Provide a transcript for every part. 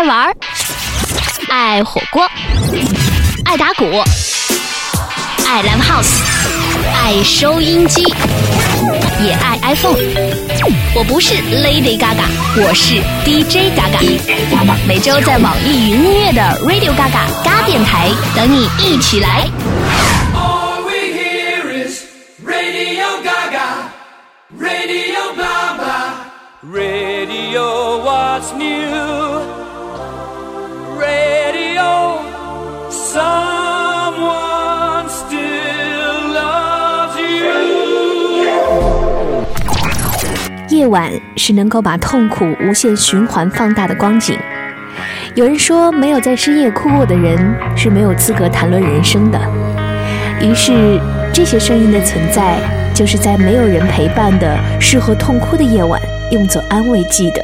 爱玩儿，爱火锅，爱打鼓，爱 live house，爱收音机，也爱 iPhone。我不是 Lady Gaga，我是 DJ Gaga。每周在网易云音乐的 Radio Gaga 嘎电台等你一起来。夜晚是能够把痛苦无限循环放大的光景。有人说，没有在深夜哭过的人是没有资格谈论人生的。于是，这些声音的存在，就是在没有人陪伴的适合痛哭的夜晚，用作安慰剂的。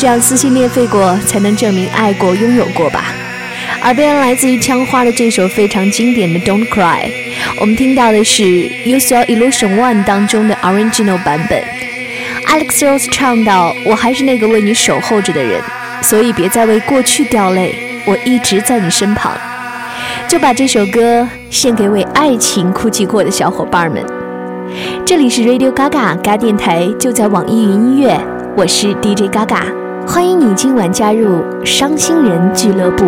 这样撕心裂肺过，才能证明爱过、拥有过吧。耳边来自于枪花的这首非常经典的《Don't Cry》，我们听到的是《Your Illusion One》当中的 Original 版本。Alex Rose 唱到：“我还是那个为你守候着的人，所以别再为过去掉泪，我一直在你身旁。”就把这首歌献给为爱情哭泣过的小伙伴们。这里是 Radio Gaga 嘎电台，就在网易云音乐，我是 DJ Gaga，欢迎你今晚加入伤心人俱乐部。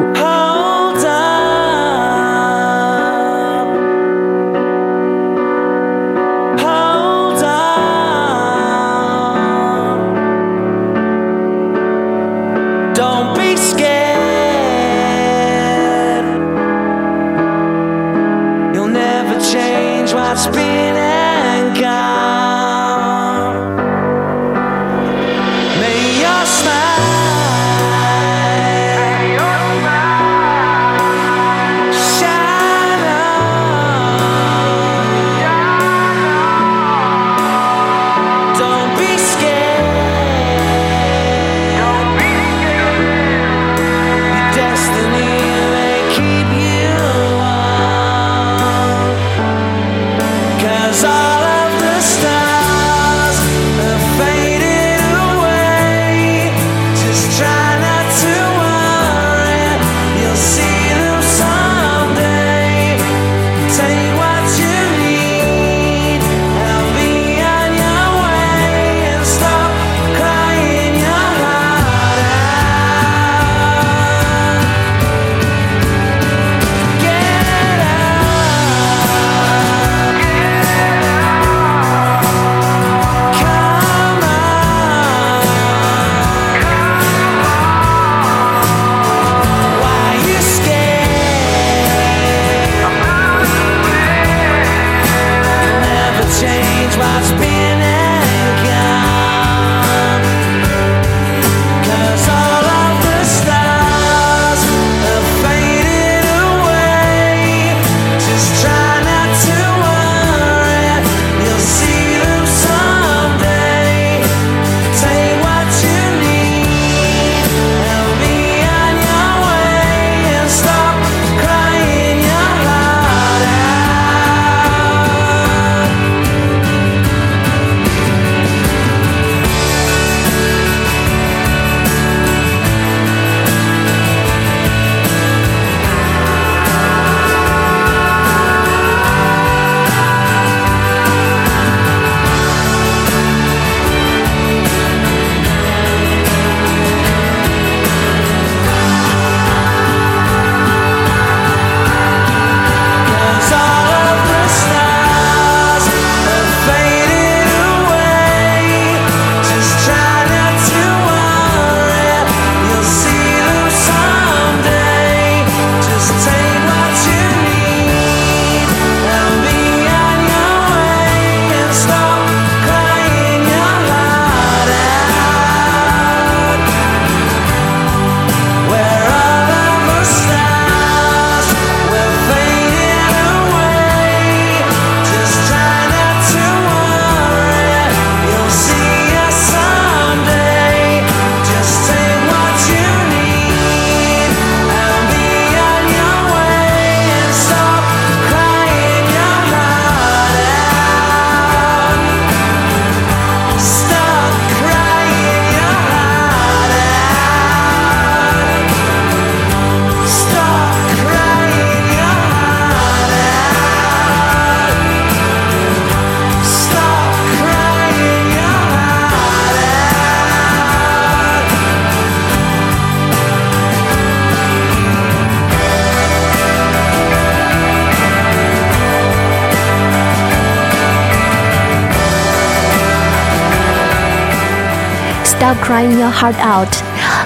Crying your heart out，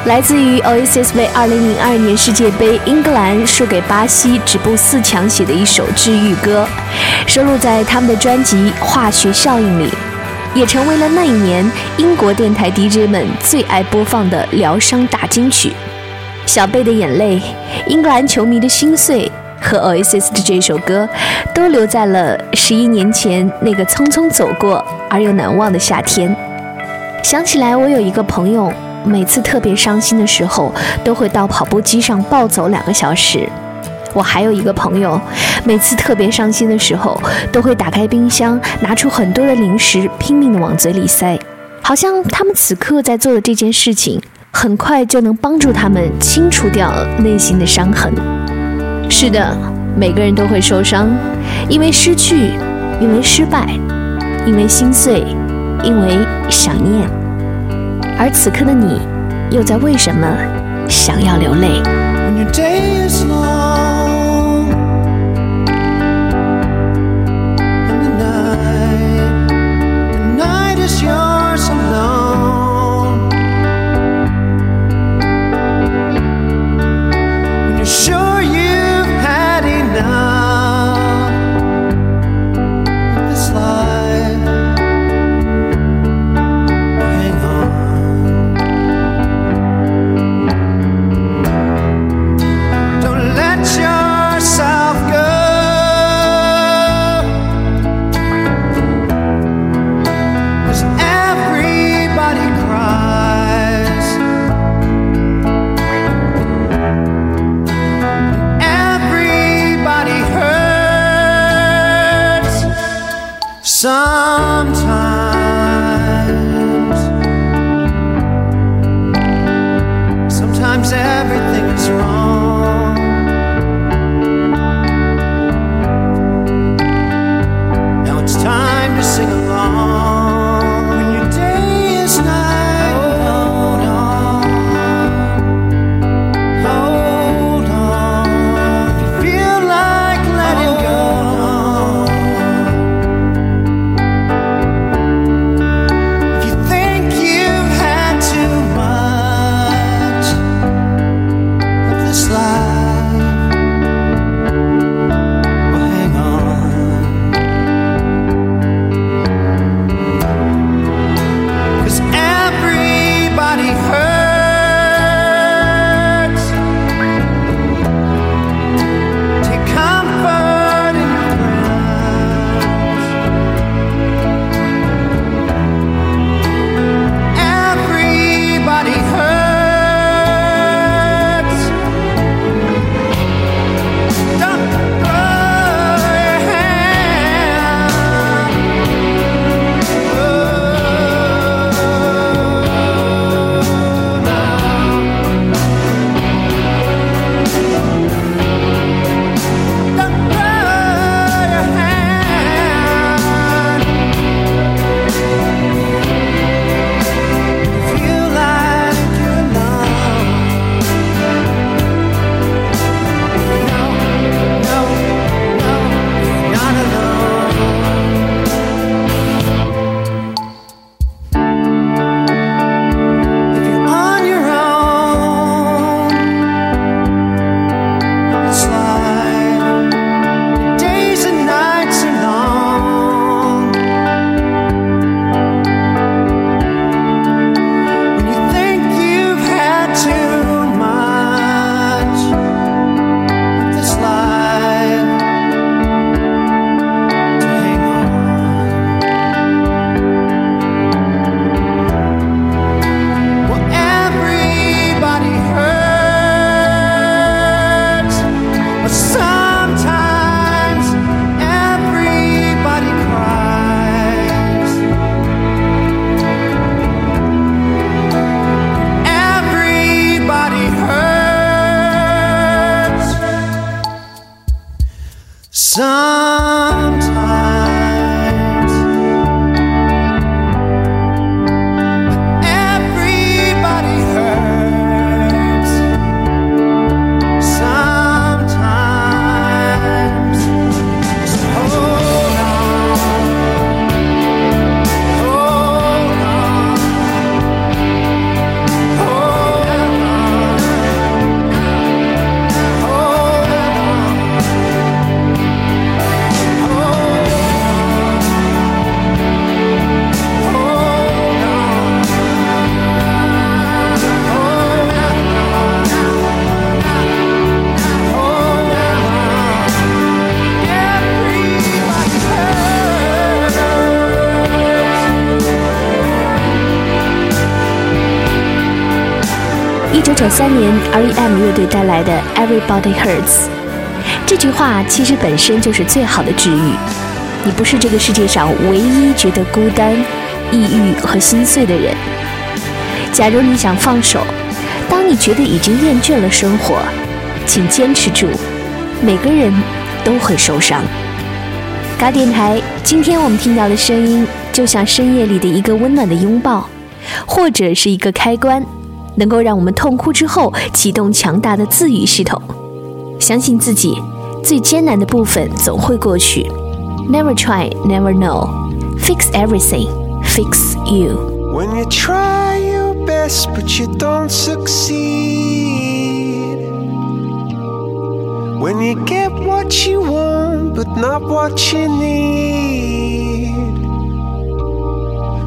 来自于 Oasis 为2002年世界杯英格兰输给巴西止步四强写的一首治愈歌，收录在他们的专辑《化学效应》里，也成为了那一年英国电台 DJ 们最爱播放的疗伤大金曲。小贝的眼泪，英格兰球迷的心碎和 Oasis 的这首歌，都留在了十一年前那个匆匆走过而又难忘的夏天。想起来，我有一个朋友，每次特别伤心的时候，都会到跑步机上暴走两个小时。我还有一个朋友，每次特别伤心的时候，都会打开冰箱，拿出很多的零食，拼命的往嘴里塞，好像他们此刻在做的这件事情，很快就能帮助他们清除掉内心的伤痕。是的，每个人都会受伤，因为失去，因为失败，因为心碎，因为想念。而此刻的你，又在为什么想要流泪？？Yo Sometimes 三年，R.E.M. 乐队带来的《Everybody Hurts》。这句话其实本身就是最好的治愈。你不是这个世界上唯一觉得孤单、抑郁和心碎的人。假如你想放手，当你觉得已经厌倦了生活，请坚持住。每个人都会受伤。嘎电台，今天我们听到的声音，就像深夜里的一个温暖的拥抱，或者是一个开关，能够让我们痛哭之后启动强大的自愈系统。相信自己，最艰难的部分总会过去。Never try, never know. Fix everything, fix you. When you try your best but you don't succeed. When you get what you want but not what you need.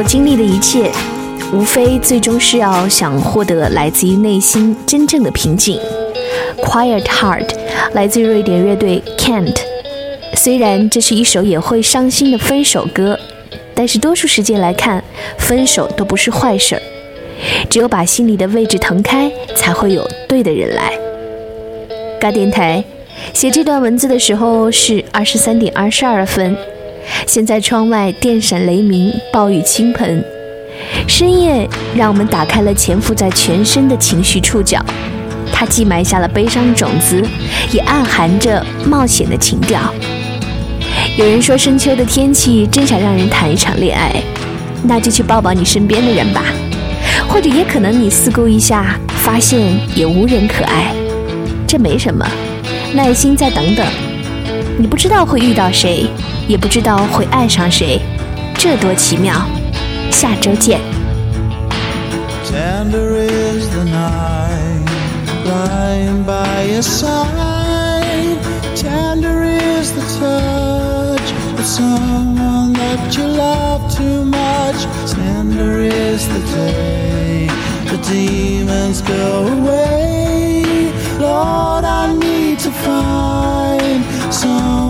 所经历的一切，无非最终是要想获得来自于内心真正的平静。Quiet Heart 来自瑞典乐队 Kent。虽然这是一首也会伤心的分手歌，但是多数时间来看，分手都不是坏事儿。只有把心里的位置腾开，才会有对的人来。嘎电台写这段文字的时候是二十三点二十二分，现在窗外电闪雷鸣，暴雨倾盆，深夜让我们打开了潜伏在全身的情绪触角，它既埋下了悲伤种子，也暗含着冒险的情调。有人说深秋的天气真想让人谈一场恋爱，那就去抱抱你身边的人吧。或者也可能你四顾一下，发现也无人可爱，这没什么，耐心再等等。你不知道会遇到谁，也不知道会爱上谁，这多奇妙。下周见。Tender is the night lying by your side. Tender is the touch of someone that you love too much. Tender is the day the demons go away. Lord, I need to find someone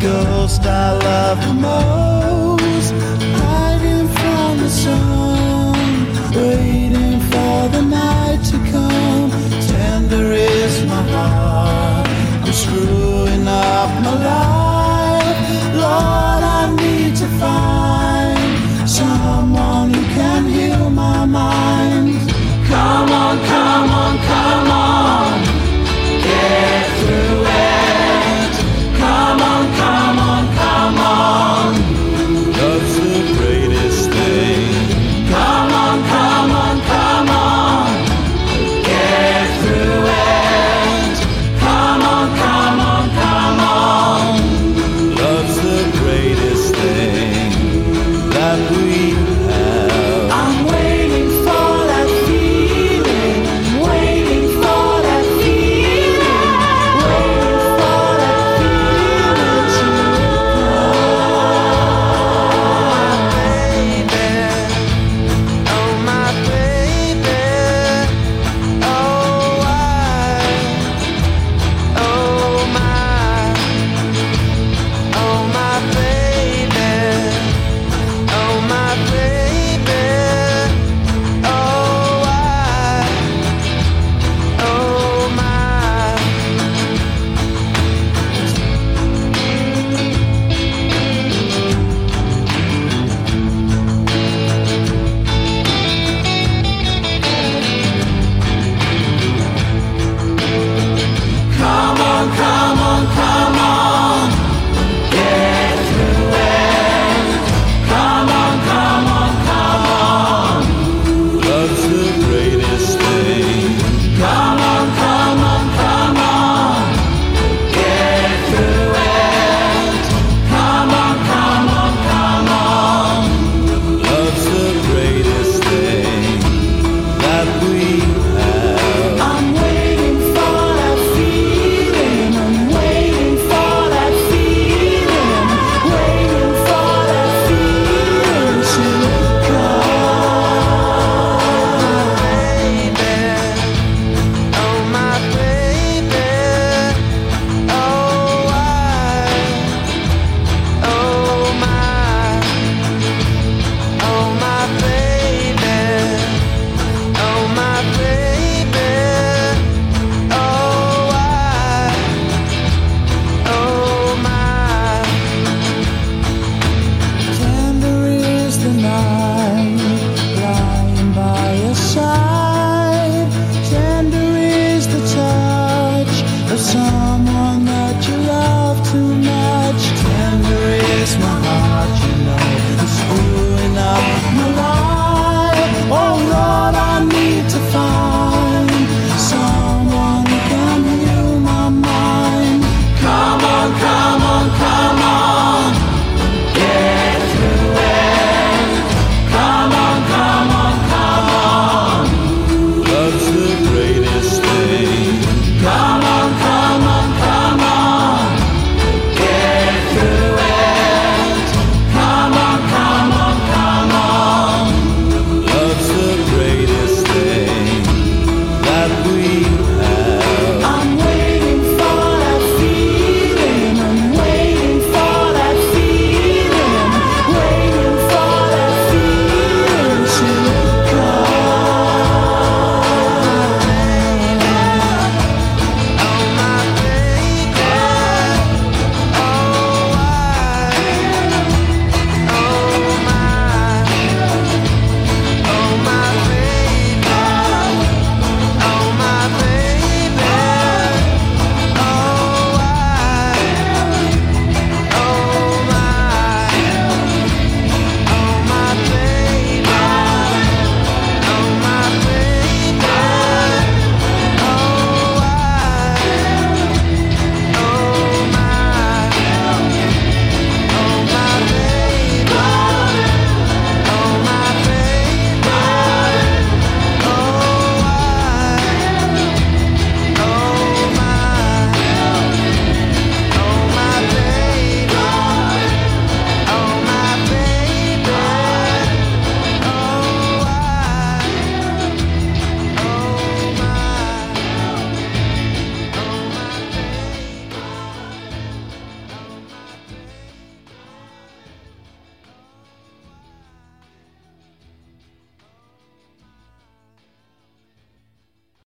ghost I love the most. Hiding from the sun, waiting for the night to come. Tender is my heart, I'm screwing up my life.